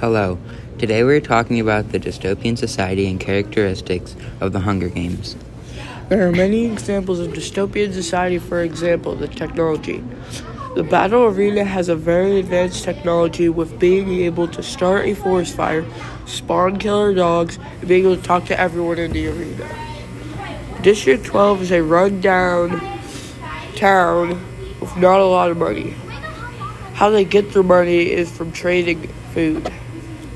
Hello. Today we're talking about the dystopian society and characteristics of the Hunger Games. There are many examples of dystopian society, for example, the technology. The battle arena has a very advanced technology with being able to start a forest fire, spawn killer dogs, and being able to talk to everyone in the arena. District 12 is a rundown town with not a lot of money. How they get their money is from trading food.